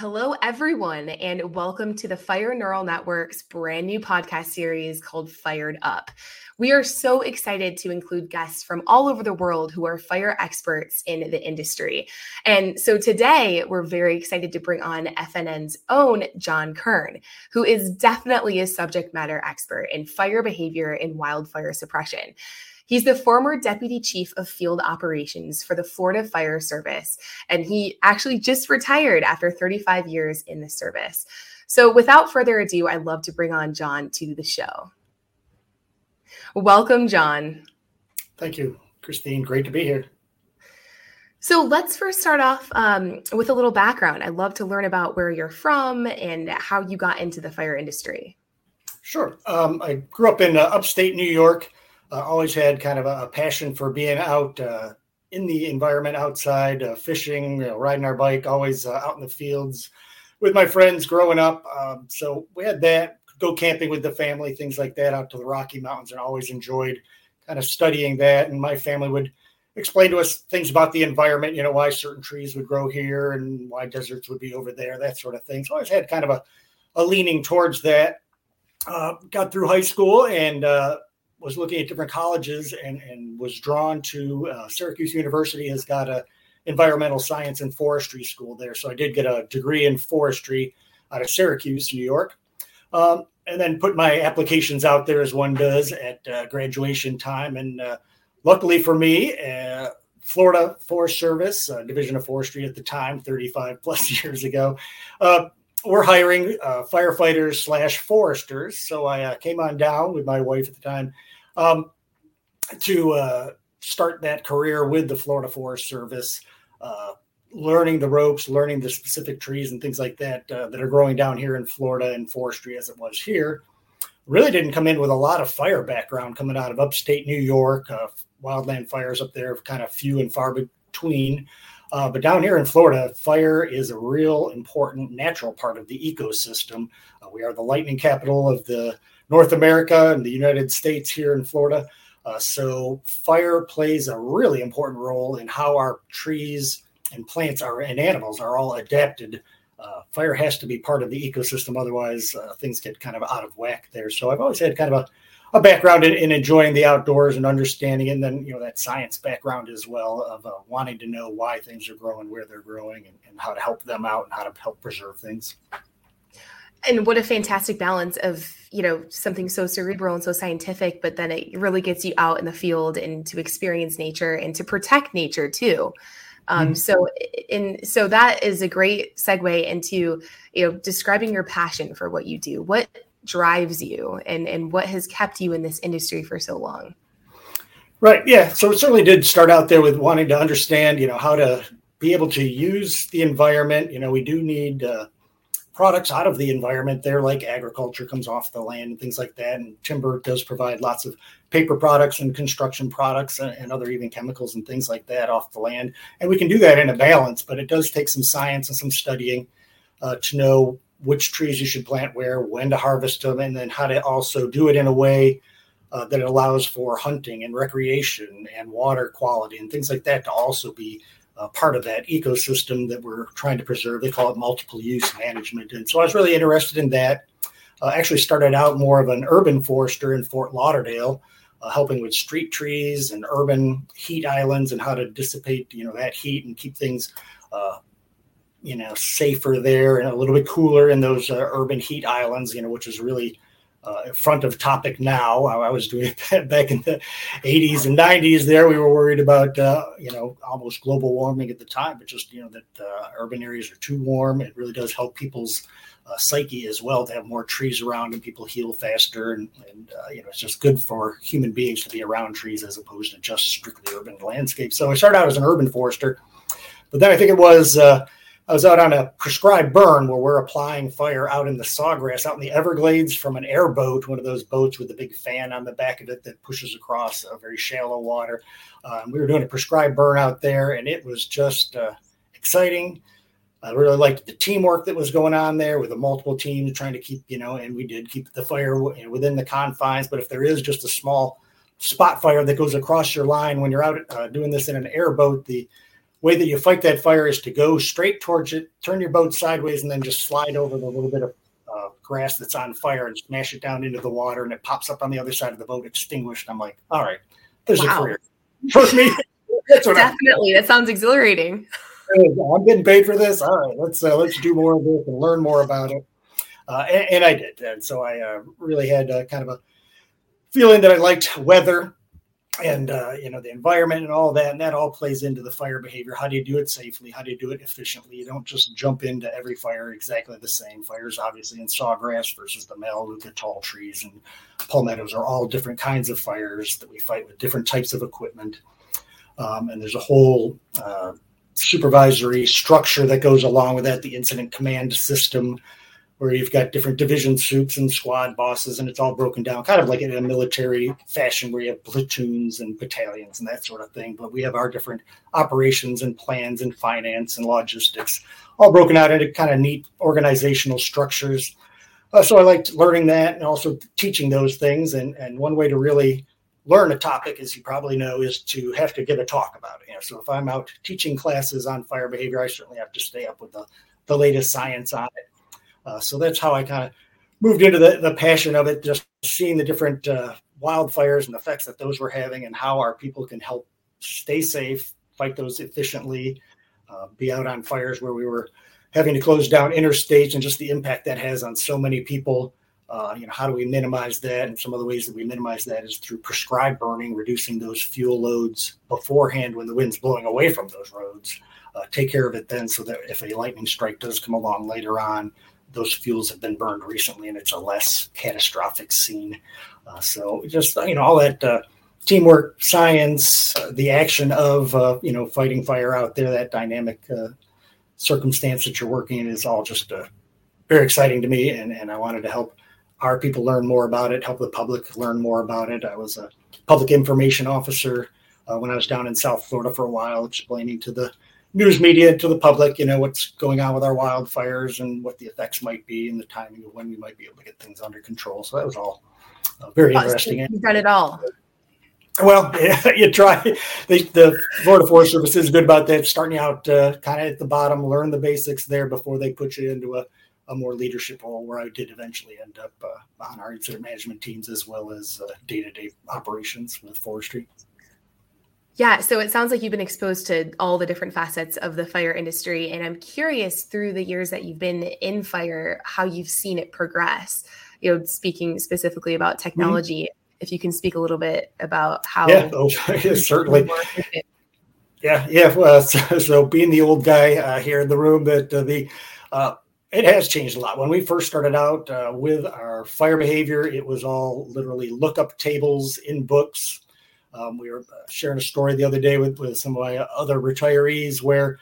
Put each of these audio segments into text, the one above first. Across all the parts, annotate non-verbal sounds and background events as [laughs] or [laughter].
Hello, everyone, and welcome to the Fire Neural Network's brand new podcast series called Fired Up. We are so excited to include guests from all over the world who are fire experts in the industry. And so today, we're very excited to bring on FNN's own John Kern, who is definitely a subject matter expert in fire behavior and wildfire suppression. He's the former deputy chief of field operations for the Florida Fire Service, and he actually just retired after 35 years in the service. So, without further ado, I'd love to bring on John to the show. Welcome, John. Thank you, Christine. Great to be here. So let's first start off um, with a little background. I'd love to learn about where you're from and how you got into the fire industry. Sure. Um, I grew up in uh, upstate New York uh, always had kind of a, a passion for being out uh, in the environment outside, uh, fishing, you know, riding our bike, always uh, out in the fields with my friends growing up. Um, so we had that, go camping with the family, things like that, out to the Rocky Mountains, and always enjoyed kind of studying that. And my family would explain to us things about the environment, you know, why certain trees would grow here and why deserts would be over there, that sort of thing. So I always had kind of a, a leaning towards that. Uh, got through high school and uh, was looking at different colleges and, and was drawn to uh, Syracuse University has got a environmental science and forestry school there. So I did get a degree in forestry out of Syracuse, New York. Um, and then put my applications out there as one does at uh, graduation time. And uh, luckily for me, uh, Florida Forest Service, uh, Division of Forestry at the time, 35 plus [laughs] years ago, uh, we're hiring uh, firefighters slash foresters. So I came on down with my wife at the time um, to uh, start that career with the Florida Forest Service, uh, learning the ropes, learning the specific trees and things like that uh, that are growing down here in Florida and forestry as it was here. Really didn't come in with a lot of fire background coming out of upstate New York. Uh, wildland fires up there, kind of few and far between. Uh, but down here in Florida, fire is a real important natural part of the ecosystem. Uh, we are the lightning capital of the North America and the United States here in Florida. Uh, so fire plays a really important role in how our trees and plants are and animals are all adapted. Uh, fire has to be part of the ecosystem, otherwise uh, things get kind of out of whack there. So I've always had kind of a a background in, in, enjoying the outdoors and understanding, and then you know that science background as well of uh, wanting to know why things are growing, where they're growing, and, and, how to help them out and how to help preserve things. And what a fantastic balance of you know something so cerebral and so scientific, but then it really gets you out in the field and to experience nature and to protect nature too. Um, mm-hmm. So, in so that is a great segue into you know describing your passion for what you do. What drives you and and what has kept you in this industry for so long right yeah so it certainly did start out there with wanting to understand you know how to be able to use the environment you know we do need uh, products out of the environment there like agriculture comes off the land and things like that. And timber does provide lots of paper products and construction products and, and other even chemicals and things like that off the land. And we can do that in a balance but it does take some science and some studying uh, to know which trees you should plant where, when to harvest them, and then how to also do it in a way uh, that allows for hunting and recreation and water quality and things like that to also be uh, part of that ecosystem that we're trying to preserve. They call it multiple use management. And so I was really interested in that. Uh, actually, started out more of an urban forester in Fort Lauderdale. Uh, helping with street trees and urban heat islands and how to dissipate, you know, that heat and keep things uh, you know safer there and a little bit cooler in those uh, urban heat islands you know which is really uh, front of topic now. I was doing [laughs] that back in the 80s and 90s there. We were worried about uh, you know almost global warming at the time but just you know that uh, urban areas are too warm. It really does help people's uh, psyche as well to have more trees around and people heal faster and, and uh, you know it's just good for human beings to be around trees as opposed to just strictly urban landscape so i started out as an urban forester but then i think it was I was out on a prescribed burn where we're applying fire out in the sawgrass, out in the Everglades from an airboat, one of those boats with a big fan on the back of it that pushes across a very shallow water. Um, we were doing a prescribed burn out there, and it was just uh, exciting. I really liked the teamwork that was going on there with the multiple teams trying to keep, you know, and we did keep the fire within the confines. But if there is just a small spot fire that goes across your line when you're out uh, doing this in an airboat, the way that you fight that fire is to go straight towards it, turn your boat sideways, and then just slide over the little bit of uh, grass that's on fire and smash it down into the water, and it pops up on the other side of the boat extinguished. I'm like, all right, there's wow. a career [laughs] for me. Definitely, that sounds exhilarating. I'm getting paid for this. All right, let's uh, let's do more of this and learn more about it. Uh, and, and, I did, and so I uh, really had uh, kind of a feeling that I liked weather and uh, you know the environment and all that and that all plays into the fire behavior. How do you do it safely? How do you do it efficiently? You don't just jump into every fire exactly the same. Fires obviously in sawgrass versus the melaleuca tall trees and palmettos are all different kinds of fires that we fight with different types of equipment. Um, and there's a whole uh, supervisory structure that goes along with that the incident command system where you've got different division soups and squad bosses, and it's all broken down, kind of like in a military fashion, where you have platoons and battalions and that sort of thing. But we have our different operations and plans and finance and logistics, all broken out into kind of neat organizational structures. Uh, so I liked learning that and also teaching those things. And and one way to really learn a topic, as you probably know, is to have to give a talk about it. You know, so if I'm out teaching classes on fire behavior, I certainly have to stay up with the the latest science on it uh, so that's how I kind of moved into the, the passion of it, just seeing the different uh, wildfires and effects that those were having and how our people can help stay safe, fight those efficiently, uh, be out on fires where we were having to close down interstates and just the impact that has on so many people. Uh, you know, how do we minimize that? And some of the ways that we minimize that is through prescribed burning, reducing those fuel loads beforehand when the wind's blowing away from those roads. Uh, take care of it then so that if a lightning strike does come along later on, those fuels have been burned recently and it's a less catastrophic scene. Uh, so just, you know, all that uh, teamwork, science, uh, the action of, uh, you know, fighting fire out there, that dynamic uh, circumstance that you're working in is all just uh, very exciting to me. And, and I wanted to help our people learn more about it, help the public learn more about it. I was a public information officer when I was down in South Florida for a while, explaining to the news media to the public, you know, what's going on with our wildfires and what the effects might be and the timing of when we might be able to get things under control. So that was all uh, very oh, interesting. You've done it all. Well, [laughs] yeah, you try. The, the, Florida Forest Service is good about that, starting out uh, kind of at the bottom, learn the basics there before they put you into a, a more leadership role, where I did eventually end up uh, on our incident management teams as well as day to day operations with forestry. Yeah, so it sounds like you've been exposed to all the different facets of the fire industry. And I'm curious through the years that you've been in fire, how you've seen it progress. You know, speaking specifically about mm-hmm. technology, mm-hmm. if you can speak a little bit about how. Yeah, oh, [laughs] certainly. Yeah, yeah. Well, [laughs] so, so, being the old guy uh, here in the room, that uh, the uh, it has changed a lot. When we first started out uh, with our fire behavior, it was all literally lookup tables in books um, we were sharing a story the other day with, with some of my other retirees where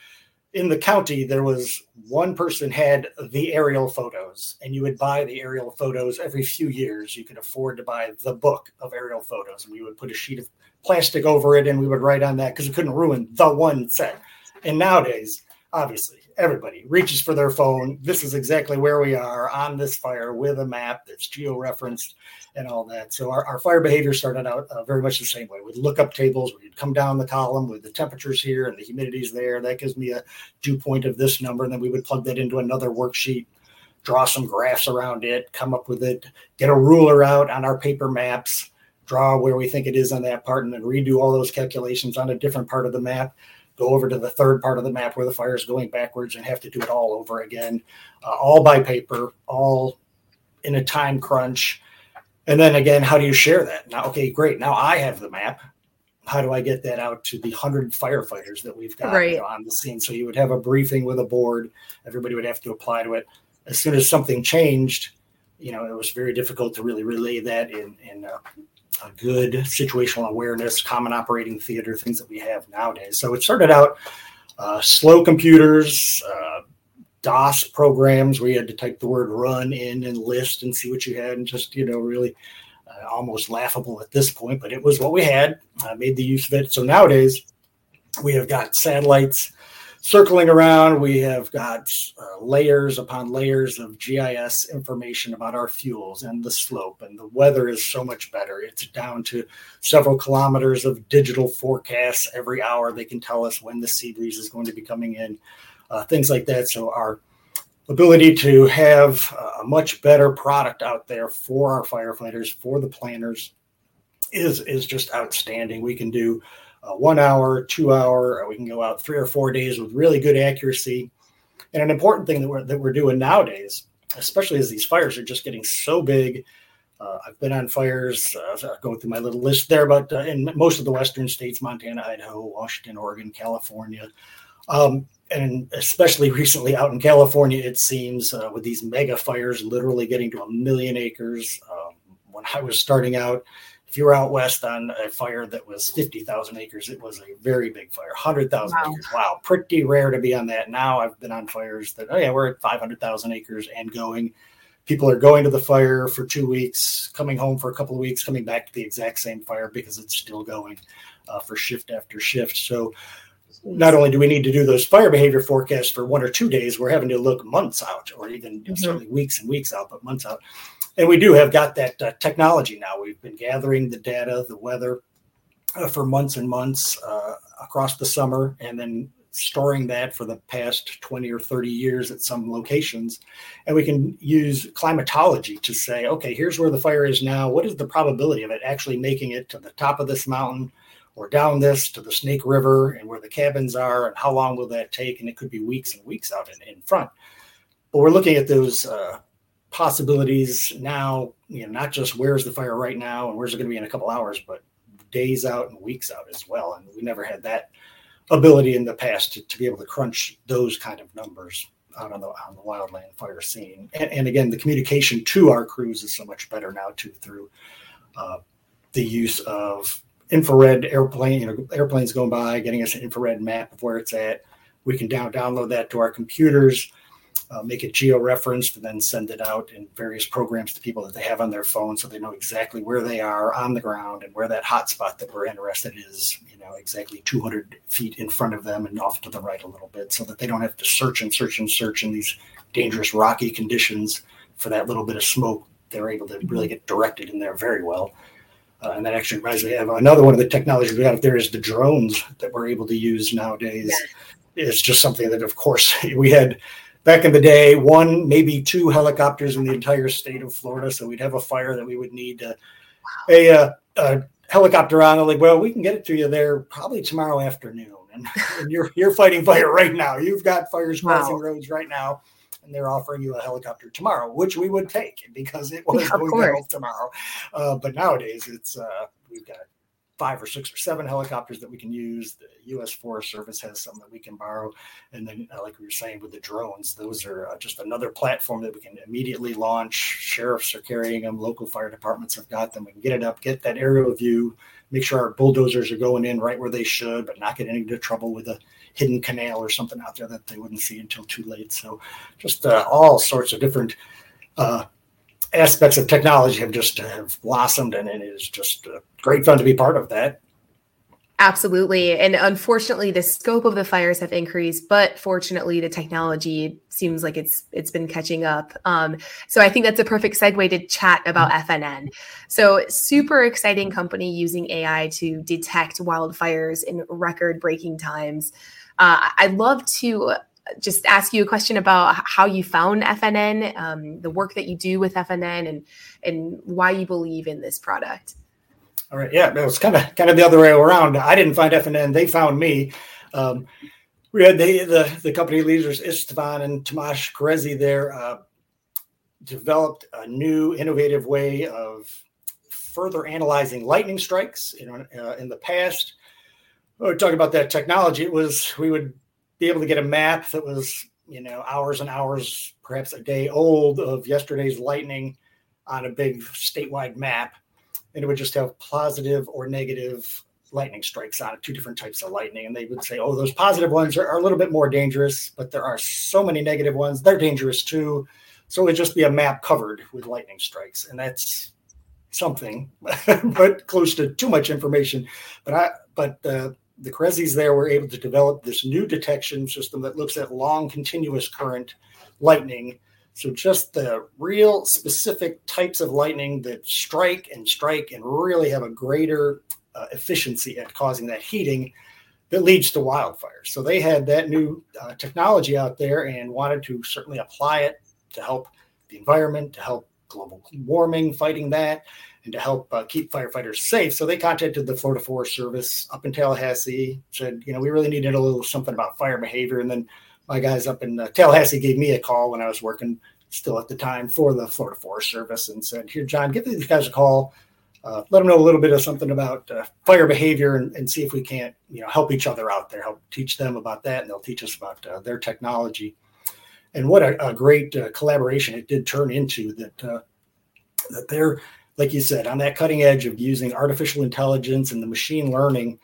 in the county there was one person had the aerial photos and you would buy the aerial photos every few years. You could afford to buy the book of aerial photos and we would put a sheet of plastic over it and we would write on that because it couldn't ruin the one set. And nowadays obviously everybody reaches for their phone this is exactly where we are on this fire with a map that's geo-referenced and all that. So our, our fire behavior started out uh, very much the same way. We'd look up tables, we'd come down the column with the temperatures here and the humidities there. That gives me a dew point of this number. And then we would plug that into another worksheet, draw some graphs around it, come up with it, get a ruler out on our paper maps, draw where we think it is on that part, and then redo all those calculations on a different part of the map go over to the third part of the map where the fire is going backwards and have to do it all over again, uh, all by paper, all in a time crunch. And then again, how do you share that? Now, okay, great. Now I have the map. How do I get that out to the hundred firefighters that we've got right. you know, on the scene? So you would have a briefing with a board. Everybody would have to apply to it. As soon as something changed, you know, it was very difficult to really relay that in in a, a good situational awareness, common operating theater, things that we have nowadays. So it started out uh, slow computers, uh, DOS programs where you had to type the word run in and list and see what you had, and just, you know, really uh, almost laughable at this point, but it was what we had. I made the use of it. So nowadays, we have got satellites circling around. We have got uh, layers upon layers of GIS information about our fuels and the slope, and the weather is so much better. It's down to several kilometers of digital forecasts every hour. They can tell us when the sea breeze is going to be coming in, uh, things like that. So our ability to have a much better product out there for our firefighters, for the planners, is is just outstanding. We can do uh, one hour, two hour, we can go out three or four days with really good accuracy. And an important thing that we're that we're doing nowadays, especially as these fires are just getting so big. Uh, I've been on fires, uh, going through my little list there, but uh, in most of the western states, Montana, Idaho, Washington, Oregon, California, um, and especially recently out in California, it seems uh, with these mega fires literally getting to a million acres. Um, when I was starting out, if you were out west on a fire that was 50,000 acres, it was a very big fire. 100,000 wow. acres. Wow. Pretty rare to be on that. Now I've been on fires that, oh, yeah, we're at 500,000 acres and going. People are going to the fire for two weeks, coming home for a couple of weeks, coming back to the exact same fire because it's still going uh, for shift after shift. So, not only do we need to do those fire behavior forecasts for one or two days, we're having to look months out or even mm-hmm. certainly weeks and weeks out, but months out and we do have got that uh, technology now. We've been gathering the data, the weather, uh, for months and months uh, across the summer, and then storing that for the past 20 or 30 years at some locations. And we can use climatology to say, okay, here's where the fire is now. What is the probability of it actually making it to the top of this mountain or down this to the Snake River and where the cabins are? And how long will that take? And it could be weeks and weeks out in, in front. But we're looking at those uh, possibilities now, you know, not just where's the fire right now and where's it going to be in a couple hours, but days out and weeks out as well. And we never had that ability in the past to, to be able to crunch those kind of numbers out on the on the wildland fire scene. And, and again, the communication to our crews is so much better now too through uh, the use of infrared airplane, you know, airplanes going by, getting us an infrared map of where it's at. We can down download that to our computers uh, make it geo-referenced and then send it out in various programs to people that they have on their phone so they know exactly where they are on the ground and where that hotspot that we're interested is you know exactly 200 feet in front of them and off to the right a little bit so that they don't have to search and search and search in these dangerous rocky conditions for that little bit of smoke they're able to really get directed in there very well uh, and that actually reminds me of another one of the technologies we got up there is the drones that we're able to use nowadays. Yeah. It's just something that, of course, [laughs] we had back in the day, one, maybe two helicopters in the entire state of Florida. So we'd have a fire that we would need uh, a, a, a, helicopter on. like, well, we can get it to you there probably tomorrow afternoon. And, [laughs] and you're you're fighting fire right now. You've got fires crossing wow. roads right now, and they're offering you a helicopter tomorrow, which we would take because it was yeah, going to tomorrow. Uh, but nowadays, it's uh, we've got five or six or seven helicopters that we can use. The U.S. Forest Service has some that we can borrow, and then, uh, like we were saying with the drones, those are uh, just another platform that we can immediately launch. Sheriffs are carrying them, local fire departments have got them. We can get it up, get that aerial view, make sure our bulldozers are going in right where they should, but not get into trouble with a hidden canal or something out there that they wouldn't see until too late. So, just uh, all sorts of different uh, aspects of technology have just have blossomed, and it is just uh, great fun to be part of that. Absolutely. And unfortunately the scope of the fires have increased, but fortunately the technology seems like it's it's been catching up. Um, so I think that's a perfect segue to chat about FNN. So super exciting company using AI to detect wildfires in record breaking times. Uh, I'd love to just ask you a question about how you found FNN, um, the work that you do with FNN, and and why you believe in this product. All right, yeah, it was kind of kind of the other way around. I didn't find FNN; they found me. Um, we had the, the, the company leaders Istvan and Tomasz Krezi there uh, developed a new innovative way of further analyzing lightning strikes. You know, uh, in the past, we talk about that technology. It was we would be able to get a map that was you know hours and hours, perhaps a day old of yesterday's lightning on a big statewide map, and it would just have positive or negative lightning strikes on it, two different types of lightning. And they would say, oh, those positive ones are, are, a little bit more dangerous, but there are so many negative ones, they're dangerous too. So it would just be a map covered with lightning strikes. And that's something, [laughs] but close to too much information. But I, but uh, the Cressis there were able to develop this new detection system that looks at long continuous current lightning. So just the real specific types of lightning that strike and strike and really have a greater uh, efficiency at causing that heating that leads to wildfires. So they had that new uh, technology out there and wanted to certainly apply it to help the environment, to help global warming, fighting that, and to help uh, keep firefighters safe. So they contacted the Florida Forest Service up in Tallahassee, said, you know, we really needed a little something about fire behavior. And then my guys up in uh, Tallahassee gave me a call when I was working still at the time for the Florida Forest Service and said, here, John, give these guys a call uh, let them know a little bit of something about uh, fire behavior and, and, see if we can't, you know, help each other out there, help teach them about that, and they'll teach us about uh, their technology. And what a, a great uh, collaboration it did turn into that uh, that they're, like you said, on that cutting edge of using artificial intelligence and the machine learning.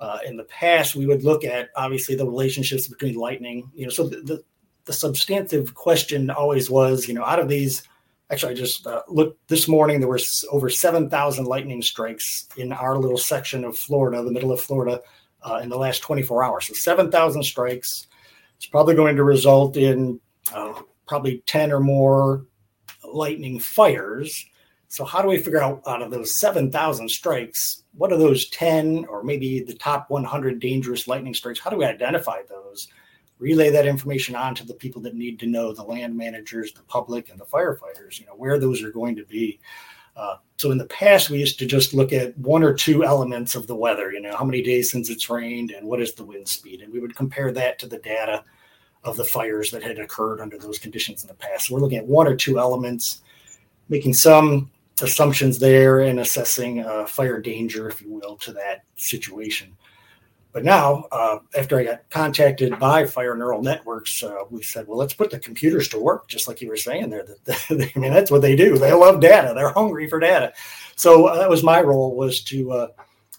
Uh, in the past, we would look at obviously the relationships between lightning. You know, so the, the, the substantive question always was, you know, out of these actually, I just uh, looked this morning. There were over seven thousand lightning strikes in our little section of Florida, the middle of Florida, uh, in the last twenty four hours. So seven thousand strikes. It's probably going to result in uh, probably ten or more lightning fires. So how do we figure out out of those seven thousand strikes, what are those ten or maybe the top one hundred dangerous lightning strikes? How do we identify those? relay that information on to the people that need to know the land managers the public and the firefighters you know where those are going to be uh, so in the past we used to just look at one or two elements of the weather you know how many days since it's rained and what is the wind speed and we would compare that to the data of the fires that had occurred under those conditions in the past so we're looking at one or two elements making some assumptions there and assessing uh, fire danger if you will to that situation but now, uh, after I got contacted by Fire Neural Networks, uh, we said, well, let's put the computers to work, just like you were saying there. That [laughs] I mean, that's what they do. They love data. They're hungry for data. So uh, that was my role was to uh,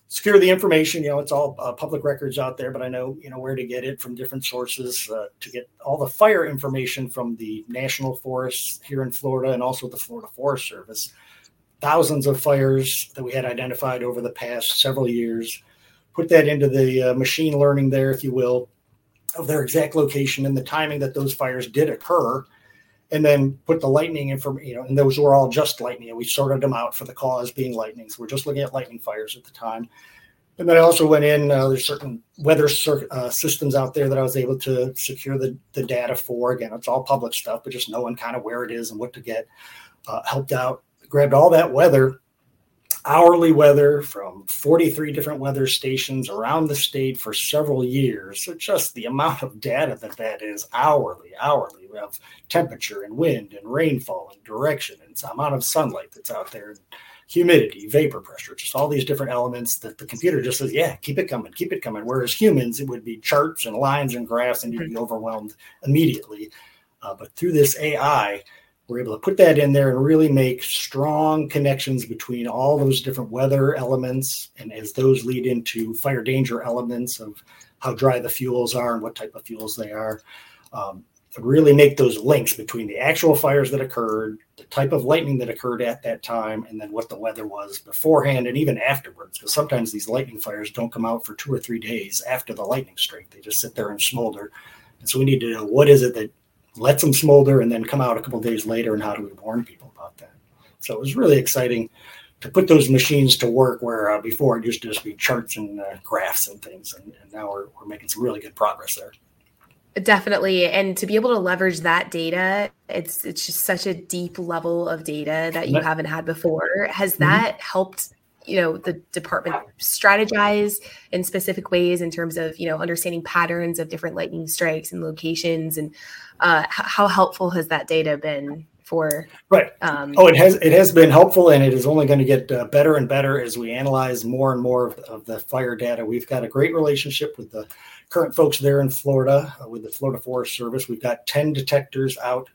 secure the information. You know, it's all uh, public records out there, but I know you know where to get it from different sources uh, to get all the fire information from the national forests here in Florida and also the Florida Forest Service. Thousands of fires that we had identified over the past several years put that into the uh, machine learning there, if you will, of their exact location and the timing that those fires did occur, and then put the lightning information, you know, and those were all just lightning. We sorted them out for the cause being lightning. So we're just looking at lightning fires at the time. And then I also went in, uh, there's certain weather uh, systems out there that I was able to secure the, the data for. Again, it's all public stuff, but just knowing kind of where it is and what to get uh, helped out. Grabbed all that weather hourly weather from 43 different weather stations around the state for several years. So just the amount of data that that is hourly, hourly. We have temperature and wind and rainfall and direction and amount of sunlight that's out there, humidity, vapor pressure, just all these different elements that the computer just says, yeah, keep it coming, keep it coming. Whereas humans, it would be charts and lines and graphs and you'd be overwhelmed immediately. Uh, but through this AI, we're able to put that in there and really make strong connections between all those different weather elements and as those lead into fire danger elements of how dry the fuels are and what type of fuels they are um, really make those links between the actual fires that occurred the type of lightning that occurred at that time and then what the weather was beforehand and even afterwards. Because sometimes these lightning fires don't come out for two or three days after the lightning strike. They just sit there and smolder. And so we need to know what is it that lets them smolder and then come out a couple days later and how do we warn people about that so it was really exciting to put those machines to work where uh, before it used to just be charts and uh, graphs and things and, and now we're, we're making some really good progress there definitely and to be able to leverage that data it's it's just such a deep level of data that you haven't had before has mm-hmm. that mm-hmm. helped you know the department strategize in specific ways in terms of you know understanding patterns of different lightning strikes and locations and uh, how helpful has that data been for right. um, oh it has it has been helpful and it is only going to get uh, better and better as we analyze more and more of, of, the fire data. We've got a great relationship with the current folks there in florida uh, with the florida forest service. We've got 10 detectors out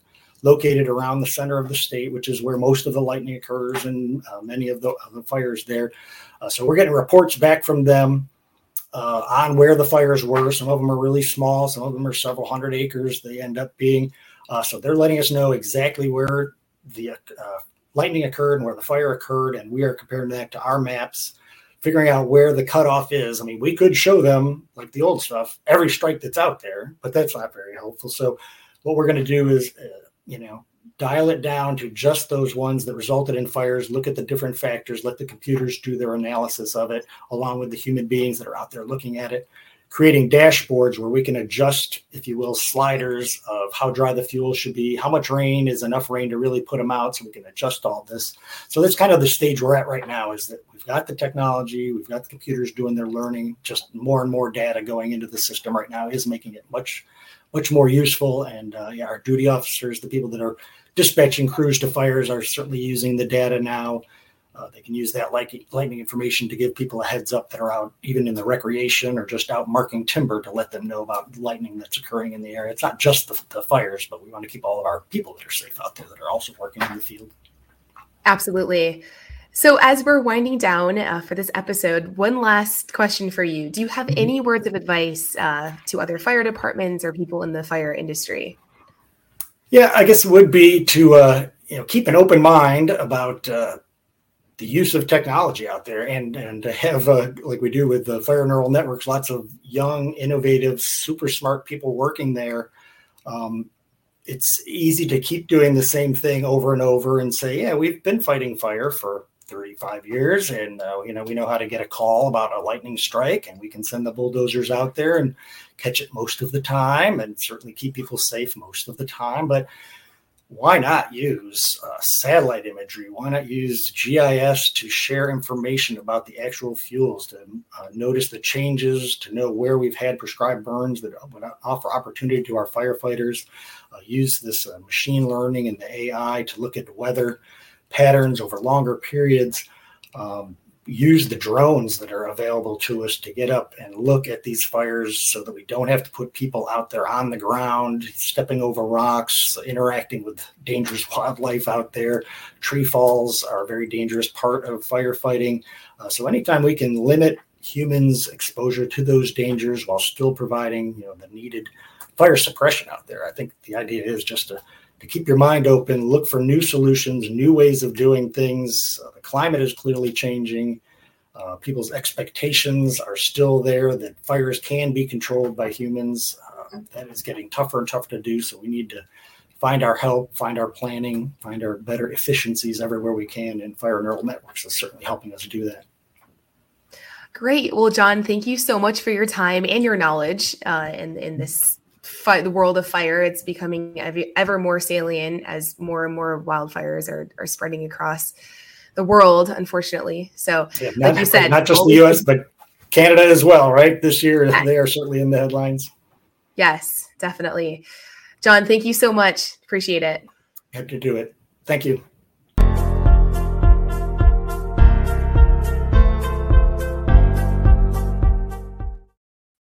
located around the center of the state, which is where most of the lightning occurs and uh, many of the, of the, fires there. Uh, so we're getting reports back from them uh, on where the fires were. Some of them are really small, some of them are several hundred acres. They end up being uh, so they're letting us know exactly where the uh, lightning occurred and where the fire occurred, and we are comparing that to our maps figuring out where the cutoff is. I mean, we could show them like the old stuff, every strike that's out there, but that's not very helpful. So, what we're going to do is, uh, you know, dial it down to just those ones that resulted in fires, look at the different factors, let the computers do their analysis of it, along with the human beings that are out there looking at it, creating dashboards where we can adjust, if you will, sliders of how dry the fuel should be, how much rain is enough rain to really put them out, so we can adjust all this. So that's kind of the stage we're at right now is that we've got the technology, we've got the computers doing their learning, just more and more data going into the system right now is making it much, much more useful. And uh, yeah, our duty officers, the people that are dispatching crews to fires are certainly using the data now. Uh, they can use that lightning, lightning information to give people a heads up that are out, even in the recreation or just out marking timber to let them know about lightning that's occurring in the area. It's not just the, the fires, but we want to keep all of our people that are safe out there that are also working in the field. Absolutely. So, as we're winding down uh, for this episode, one last question for you. Do you have mm-hmm. any words of advice uh, to other fire departments or people in the fire industry? Yeah, I guess it would be to uh, you know keep an open mind about uh, the use of technology out there, and and to have uh, like we do with the fire neural networks, lots of young, innovative, super smart people working there. Um, it's easy to keep doing the same thing over and over and say, yeah, we've been fighting fire for 35 years and uh, you know we know how to get a call about a lightning strike and we can send the bulldozers out there and catch it most of the time and certainly keep people safe most of the time but why not use uh, satellite imagery why not use gis to share information about the actual fuels to uh, notice the changes to know where we've had prescribed burns that would offer opportunity to our firefighters uh, use this uh, machine learning and the ai to look at weather patterns over longer periods. Um, use the drones that are available to us to get up and look at these fires so that we don't have to put people out there on the ground, stepping over rocks, interacting with dangerous [laughs] wildlife out there. Tree falls are a very dangerous part of firefighting. Uh, so, anytime we can limit humans' exposure to those dangers while still providing you know, the needed fire suppression out there, I think the idea is just to to keep your mind open, look for new solutions, new ways of doing things. Uh, the climate is clearly changing. Uh, people's expectations are still there that fires can be controlled by humans. Uh, that is getting tougher and tougher to do. So we need to find our help, find our planning, find our better efficiencies everywhere we can. And Fire Neural Networks is certainly helping us do that. Great. Well, John, thank you so much for your time and your knowledge uh, in, in this fi- the world of fire. It's becoming ever, ever more salient as more and more wildfires are, are spreading across the world, unfortunately. So, yeah, not, like you said, not just the U.S., but Canada as well, right? This year, yeah. they are certainly in the headlines. Yes, definitely. John, thank you so much. Appreciate it. Happy to do it. Thank you.